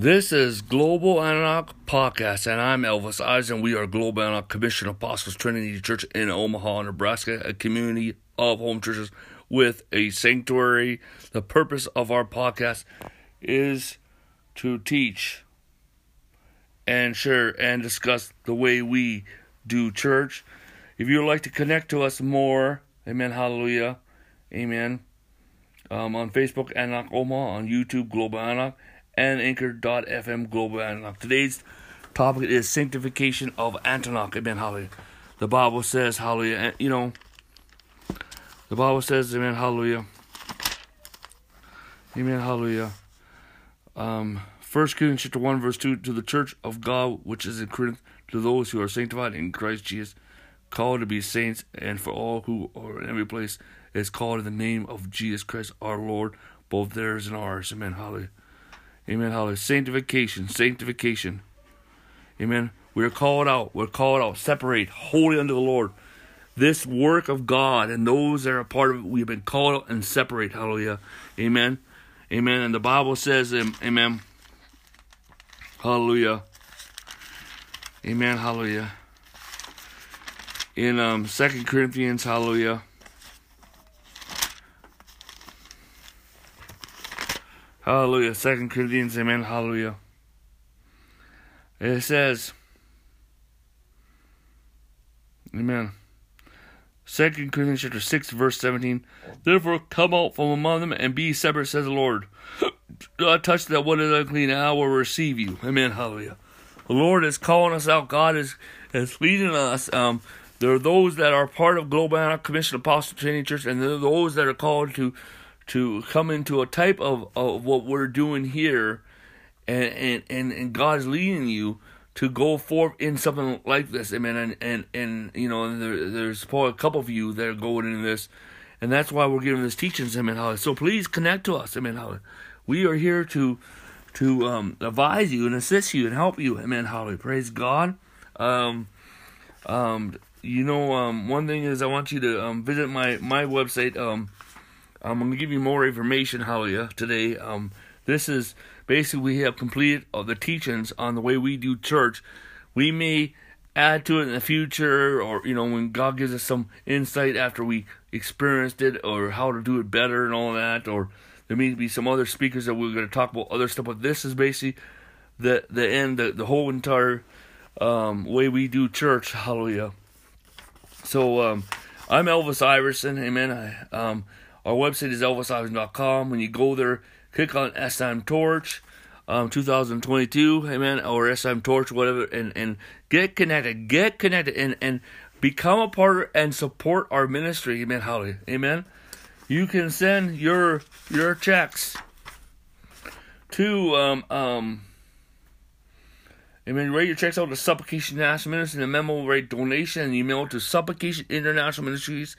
This is Global Antioch Podcast, and I'm Elvis Iverson. We are Global Antioch Commission Apostles Trinity Church in Omaha, Nebraska, a community of home churches with a sanctuary. The purpose of our podcast is to teach and share and discuss the way we do church. If you would like to connect to us more, amen, hallelujah, amen. Um, on Facebook, Antioch Omaha, on YouTube, Global Antioch, and Anchor.fm, Global Antioch. Today's topic is sanctification of Antioch, amen, hallelujah. The Bible says, hallelujah, you know, the Bible says, amen, hallelujah. Amen, hallelujah. Um, 1 Corinthians chapter 1, verse 2, to the church of God which is in Corinth, to those who are sanctified in Christ Jesus, called to be saints, and for all who are in every place is called in the name of Jesus Christ our Lord, both theirs and ours. Amen, hallelujah. Amen, hallelujah. Sanctification, sanctification. Amen. We're called out, we're called out, separate, holy unto the Lord this work of God and those that are a part of it, we've been called out and separate. Hallelujah. Amen. Amen. And the Bible says, Amen. Hallelujah. Amen. Hallelujah. In um Second Corinthians, Hallelujah. Hallelujah. Second Corinthians, Amen. Hallelujah. It says, Amen. Second Corinthians chapter six verse seventeen. Therefore come out from among them and be separate, says the Lord. Do not touch that what is unclean, and I will receive you. Amen. Hallelujah. The Lord is calling us out. God is is leading us. Um, there are those that are part of Global Commission Apostle Training Church, and there are those that are called to to come into a type of, of what we're doing here, and and and, and God is leading you to go forth in something like this. Amen. And and and you know, there, there's probably a couple of you that are going into this, and that's why we're giving this teachings. Amen. Holly. So please connect to us. Amen. Holly. We are here to to um, advise you and assist you and help you. Amen. Holly. Praise God. Um, um, you know, um, one thing is I want you to um, visit my my website. Um, I'm going to give you more information, Hallelujah, today. Um, this is basically we have completed all the teachings on the way we do church. We may add to it in the future, or you know, when God gives us some insight after we experienced it, or how to do it better and all that, or there may be some other speakers that we're going to talk about other stuff. But this is basically the the end, the, the whole entire um, way we do church. Hallelujah. So um, I'm Elvis Iverson. Amen. I, um, our website is elvisiverson.com. When you go there click on SM Torch um, 2022, amen, or SM Torch, whatever, and, and get connected, get connected, and, and become a part and support our ministry, amen, hallelujah, amen. You can send your your checks to um um Amen. Write your checks out to Supplication National Ministries and a memo write donation and email to Supplication International Ministries,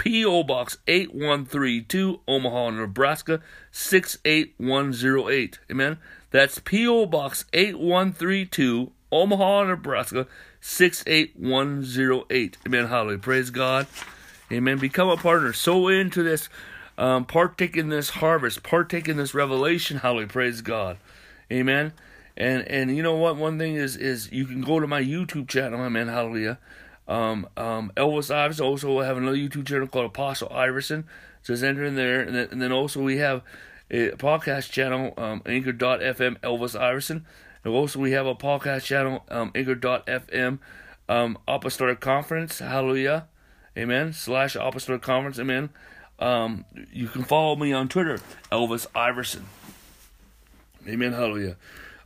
P.O. Box 8132, Omaha, Nebraska 68108. Amen. That's P.O. Box 8132, Omaha, Nebraska 68108. Amen. Hallelujah. Praise God. Amen. Become a partner. Sow into this. Um, partake in this harvest. Partake in this revelation. Hallelujah. Praise God. Amen. And and you know what? One thing is is you can go to my YouTube channel. Amen. Hallelujah. Um, um, Elvis Iverson also have another YouTube channel called Apostle Iverson. Just enter in there, and then, and then also we have a podcast channel, um, Anchor.fm Elvis Iverson. And also we have a podcast channel, um, Anchor.fm um, Apostolic Conference. Hallelujah, Amen. Slash Apostolic Conference. Amen. Um, you can follow me on Twitter, Elvis Iverson. Amen. Hallelujah.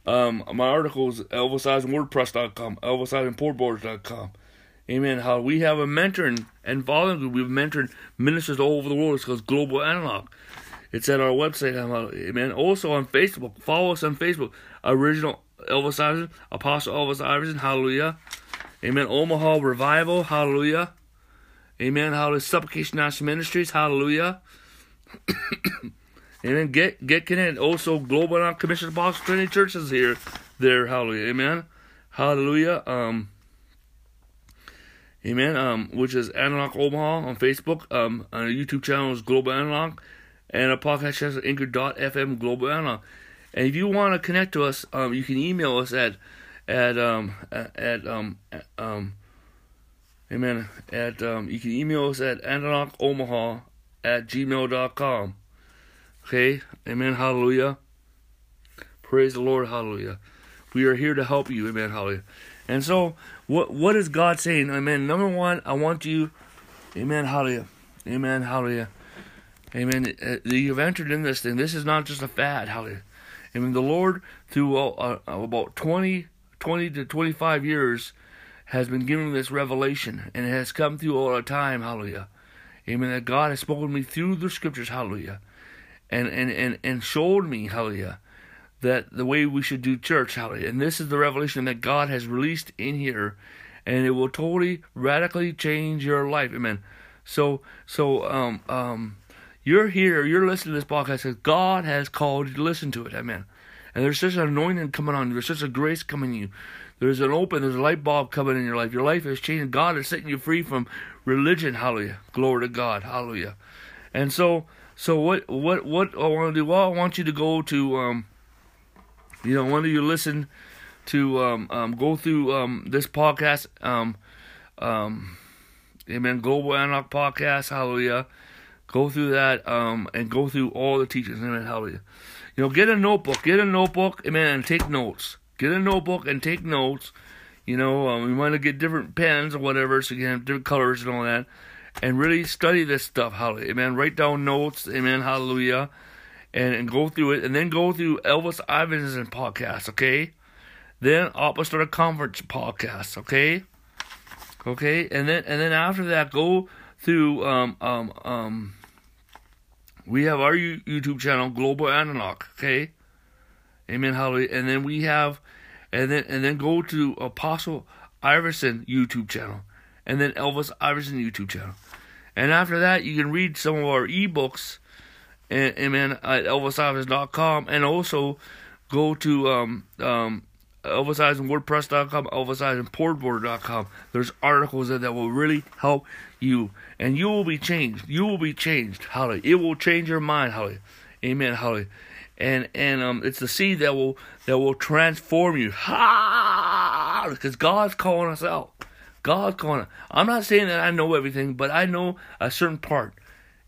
Um, my articles, ElvisIversonWordPress.com, ElvisIversonPortboards.com. Amen. How we have a mentoring and following group. We've mentored ministers all over the world. It's called Global Analog. It's at our website. Amen. Also on Facebook. Follow us on Facebook. Original Elvis Iverson, Apostle Elvis Iverson. Hallelujah. Amen. Omaha Revival. Hallelujah. Amen. Hallelujah. Supplication National Ministries. Hallelujah. Amen. Get get connected. Also, Global Antioch Commission Apostle Trinity Churches here. There. Hallelujah. Amen. Hallelujah. Um. Amen. Um, which is Antioch Omaha on Facebook. Um, our YouTube channel is Global Antioch, and a podcast channel is Anchor.fm Global Antioch. And if you want to connect to us, um, you can email us at at um at um at, um amen at um you can email us at omaha at gmail.com. Okay, amen, hallelujah. Praise the Lord, hallelujah. We are here to help you, amen, hallelujah. And so, what what is God saying? Amen. Number one, I want you, amen, hallelujah, amen, hallelujah, amen. Uh, you've entered in this thing. This is not just a fad, hallelujah. Amen. the Lord, through uh, uh, about 20, 20 to 25 years, has been giving this revelation, and it has come through all the time, hallelujah. Amen. That God has spoken to me through the scriptures, hallelujah. And, and, and, and showed me, hallelujah, that the way we should do church, hallelujah. And this is the revelation that God has released in here, and it will totally, radically change your life. Amen. So, so, um, um, you're here, you're listening to this podcast because God has called you to listen to it. Amen. And there's such an anointing coming on you. There's such a grace coming to you. There's an open, there's a light bulb coming in your life. Your life is changing. God is setting you free from religion. Hallelujah. Glory to God. Hallelujah. And so, so what, what, what I want to do? Well, I want you to go to, um, you know, of you listen to, um, um, go through, um, this podcast, um, um, Amen. Global Antioch Podcast. Hallelujah. Go through that um, and go through all the teachings. Amen. Hallelujah. You know, get a notebook. Get a notebook. Amen. And take notes. Get a notebook and take notes. You know, um, you want to get different pens or whatever, so you can have different colors and all that. And really study this stuff. Hallelujah. Amen. Write down notes. Amen. Hallelujah. And, and go through it. And then go through Elvis Iverson podcast. Okay. Then Apostolic Conference podcast. Okay. Okay. And then and then after that, go through um um um we have our YouTube channel, Global Antioch, okay? Amen, hallelujah. And then we have, and then and then go to Apostle Iverson YouTube channel, and then Elvis Iverson YouTube channel. And after that, you can read some of our ebooks, and amen, at elvisiverson.com, and also go to um um ElvisIversonWordPress.com, ElvisIversonPortboard.com. There's articles there that will really help you, and you will be changed. You will be changed. Hallelujah. It will change your mind. Hallelujah. Amen. Hallelujah. And and um, it's the seed that will that will transform you. Ha! Because God's calling us out. God's calling. Us. I'm not saying that I know everything, but I know a certain part.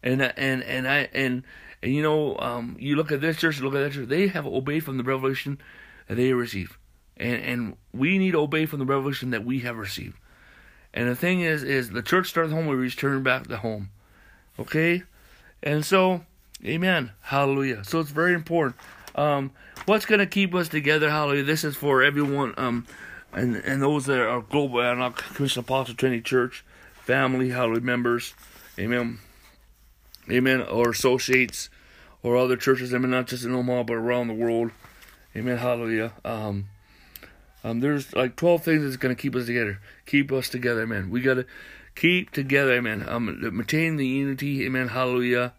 And and and I and and you know, um, you look at this church, look at that church. They have obeyed from the revelation that they received, and and we need to obey from the revelation that we have received. And the thing is, is the church started home, we return back to home. Okay? And so, amen. Hallelujah. So it's very important. Um, what's going to keep us together? Hallelujah. This is for everyone, um, and, and those that are global Antioch Christian Apostle Trinity Church family, hallelujah, members. Amen. Amen. Or associates or other churches. I mean, not just in Omaha, but around the world. Amen. Hallelujah. Um, um, there's like 12 things that's going to keep us together. Keep us together, amen. We got to keep together, amen. Um, maintain the unity, amen. Hallelujah.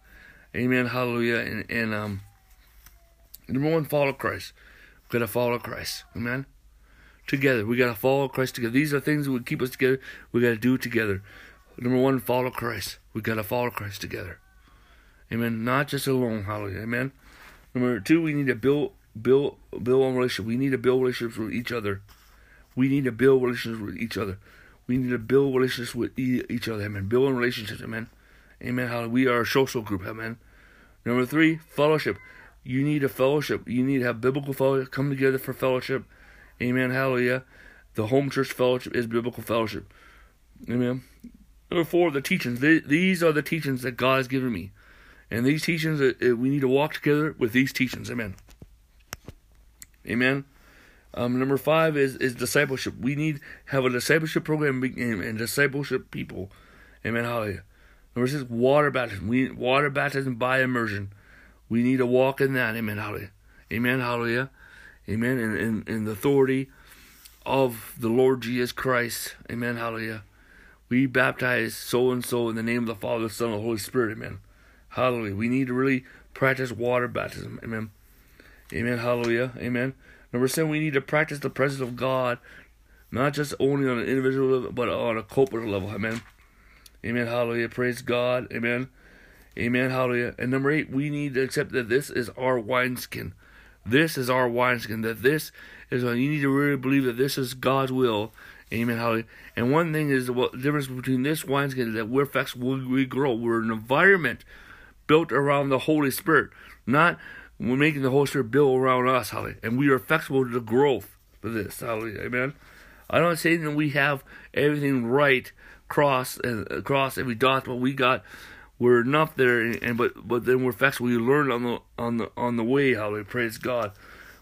Amen. Hallelujah. And, and um, number one, follow Christ. We got to follow Christ, amen. Together. We got to follow Christ together. These are things that would keep us together. We got to do together. Number one, follow Christ. We got to follow Christ together. Amen. Not just alone. Hallelujah. Amen. Number two, we need to build build build a relationship. We need to build relationships with each other. We need to build relationships with each other. We need to build relationships with each other. Amen. Building relationships. Amen. Amen. How we are a social group. Amen. Number three, fellowship. You need a fellowship. You need to have biblical fellowship. Come together for fellowship. Amen. Hallelujah. The home church fellowship is biblical fellowship. Amen. Number four, the teachings. These are the teachings that God has given me. And these teachings, we need to walk together with these teachings. Amen. Amen. Um, number five is, is discipleship. We need have a discipleship program and discipleship people. Amen. Hallelujah. Number six, water baptism. We water baptism by immersion. We need to walk in that. Amen. Hallelujah. Amen. Hallelujah. Amen. In, in, in the authority of the Lord Jesus Christ. Amen. Hallelujah. We baptize so and so in the name of the Father, the Son, and the Holy Spirit. Amen. Hallelujah. We need to really practice water baptism. Amen. Amen. Hallelujah. Amen. Number seven, we need to practice the presence of God, not just only on an individual level, but on a corporate level. Amen. Amen. Hallelujah. Praise God. Amen. Amen. Hallelujah. And number eight, we need to accept that this is our wineskin. this is our wineskin, that this is, you need to really believe that this is God's will. Amen. Hallelujah. And one thing is the difference between this wineskin is that we're we, we grow. We're an environment built around the Holy Spirit, not we're making the Holy Spirit build around us. Hallelujah. And we are flexible to the growth of this. Hallelujah. Amen. I don't say that we have everything right cross and across every dot, but we got we're enough there, and, and but but then we're flexible. We learn on the on the on the way. Hallelujah. Praise God.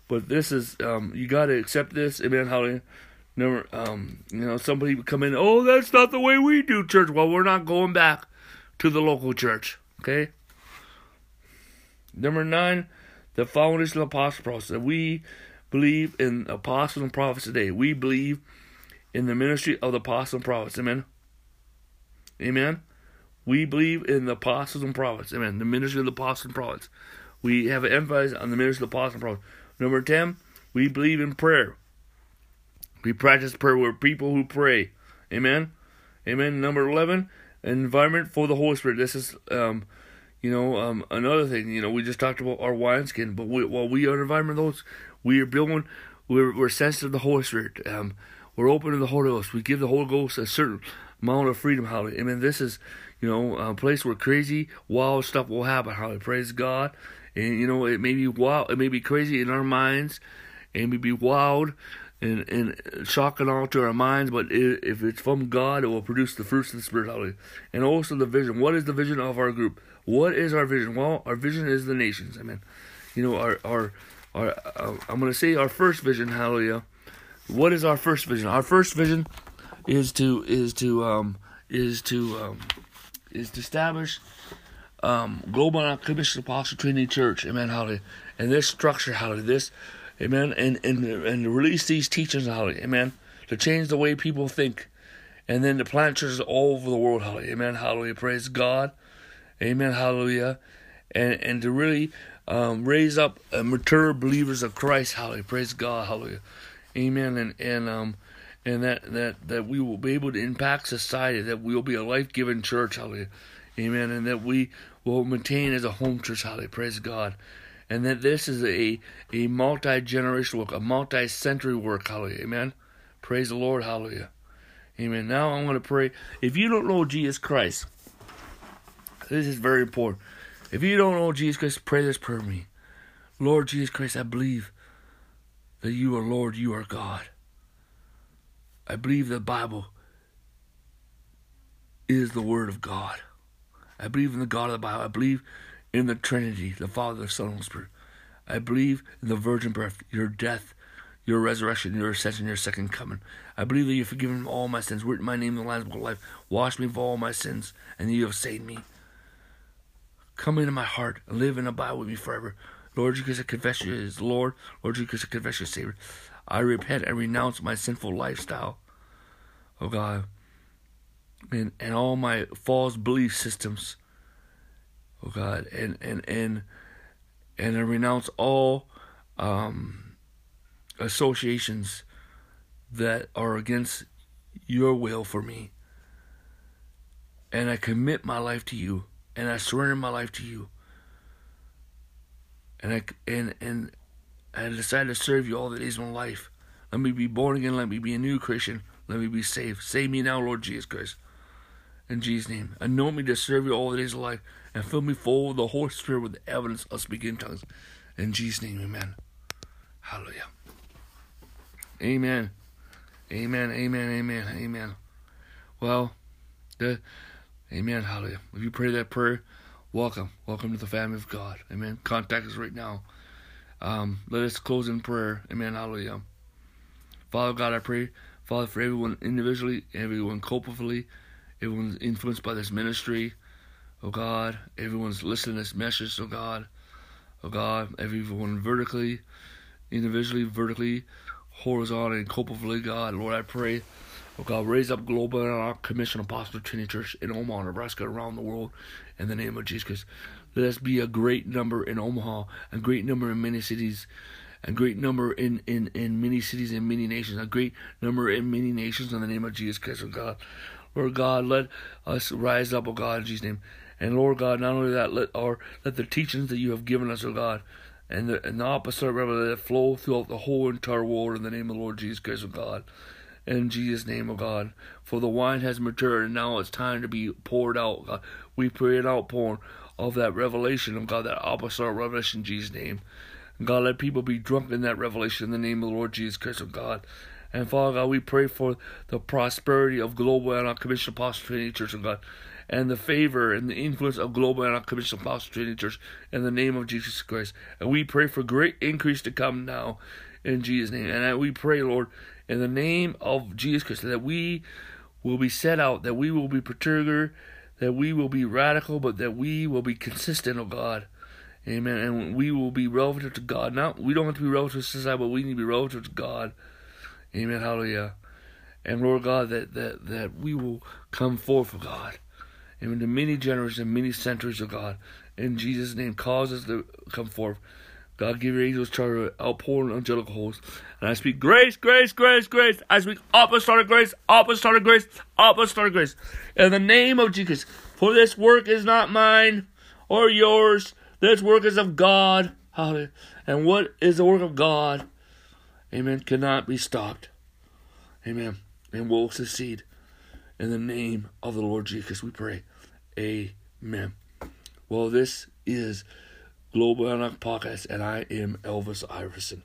But this is um you got to accept this. Amen. Hallelujah. Never, um, you know, somebody would come in. Oh, that's not the way we do church. Well, we're not going back to the local church. Okay. Number nine, the foundation of the apostle process. We believe in apostles and prophets today. We believe in the ministry of the apostles and prophets. Amen. Amen. We believe in the apostles and prophets. Amen. The ministry of the apostles and prophets. We have an emphasis on the ministry of the apostles and prophets. Number 10, we believe in prayer. We practice prayer. We're people who pray. Amen. Amen. Number 11, environment for the Holy Spirit. This is, um, you know, um, another thing. You know, we just talked about our wineskin, but we, while we are environment those, we are building, we're, we're sensitive to the Holy Spirit. Um, we're open to the Holy Ghost. We give the Holy Ghost a certain amount of freedom. Hallelujah. Amen. This is, you know, a place where crazy, wild stuff will happen. Hallelujah. Praise God. And, you know, it may be wild, it may be crazy in our minds, it may be wild and, and shocking all to our minds, but if it's from God, it will produce the fruits of the Spirit. Hallelujah. And also the vision. What is the vision of our group? What is our vision? Well, our vision is the nations. Amen. You know, our our our. Uh, I'm going to say our first vision. Hallelujah. What is our first vision? Our first vision is to is to um is to um is to establish um global commission apostle training church. Amen. Hallelujah. And this structure. Hallelujah. This Amen. And and and release these teachings, hallelujah. Amen. To change the way people think. And then to plant churches all over the world, hallelujah. Amen. Hallelujah. Praise God. Amen. Hallelujah. And and to really um, raise up uh, mature believers of Christ, hallelujah. Praise God, hallelujah. Amen. And and um and that that that we will be able to impact society, that we will be a life giving church, hallelujah. Amen. And that we will maintain as a home church, hallelujah. Praise God and that this is a, a multi generational work, a multi century work. Hallelujah. Amen. Praise the Lord. Hallelujah. Amen. Now I'm going to pray. If you don't know Jesus Christ, this is very important. If you don't know Jesus Christ, pray this prayer with me. Lord Jesus Christ, I believe that you are Lord, you are God. I believe the Bible is the Word of God. I believe in the God of the Bible. I believe in the Trinity, the Father, the Son, and the Spirit. I believe in the virgin birth, your death, your resurrection, your ascension, your second coming. I believe that you've forgiven all my sins, written my name in the Lamb's Book of Life, washed me of all my sins, and you have saved me. Come into my heart and live and abide with me forever. Lord Jesus, I confess you as Lord. Lord Jesus, I confess you as Savior. I repent and renounce my sinful lifestyle. Oh God. And, and all my false belief systems oh God, and and and and I renounce all um, associations that are against your will for me. And I commit my life to you, and I surrender my life to you. And I and and I decide to serve you all the days of my life. Let me be born again. Let me be a new Christian. Let me be saved. Save me now, Lord Jesus Christ. In Jesus' name. Anoint me to serve you all the days of life and fill me full of the Holy Spirit with the evidence of speaking tongues. In Jesus' name, amen. Hallelujah. Amen. Amen. Amen. Amen. Amen. Well, the Amen. Hallelujah. If you pray that prayer, welcome. Welcome to the family of God. Amen. Contact us right now. Um, let us close in prayer. Amen. Hallelujah. Father God, I pray, Father, for everyone individually, everyone corporately, everyone's influenced by this ministry. Oh God, everyone's listening to this message, oh God. Oh God, everyone vertically, individually, vertically, horizontally, and corporately, God. Lord, I pray, oh God, raise up global Antioch commission apostle Trinity Church in Omaha, Nebraska, around the world, in the name of Jesus. Let us be a great number in Omaha, a great number in many cities, a great number in, in, in many cities and many nations, a great number in many nations in the name of Jesus Christ, oh God. Lord God, let us rise up, oh God, in Jesus' name. And Lord God, not only that, let our let the teachings that you have given us, oh God, and the, and the apostolic revelation that flow throughout the whole entire world in the name of the Lord Jesus Christ of God. In Jesus' name, of God. For the wine has matured and now it's time to be poured out. God. We pray an outpouring of that revelation of God, that apostolic revelation in Jesus' name. God, let people be drunk in that revelation in the name of the Lord Jesus Christ of God. And Father God, we pray for the prosperity of Global Antioch Commission Apostle Trinity Church of God, and the favor and the influence of Global Antioch Commission Apostle Trinity Church in the name of Jesus Christ. And we pray for great increase to come now in Jesus' name. And we pray, Lord, in the name of Jesus Christ, that we will be set out, that we will be particular, that we will be radical, but that we will be consistent, oh God. Amen. And we will be relative to God. Not we don't have to be relative to society, but we need to be relative to God. Amen. Hallelujah. And Lord God, that that that we will come forth, of God. Amen. To many generations and many centuries of God. In Jesus' name, cause us to come forth. God give your angels charge outpouring angelic hosts. And I speak grace, grace, grace, grace. I speak apostolic grace, apostolic grace, apostolic grace. In the name of Jesus. For this work is not mine or yours. This work is of God. Hallelujah. And what is the work of God? Amen. Cannot be stopped. Amen. And we'll succeed. In the name of the Lord Jesus, we pray. Amen. Well, this is Global Antioch Podcast, and I am Elvis Iverson.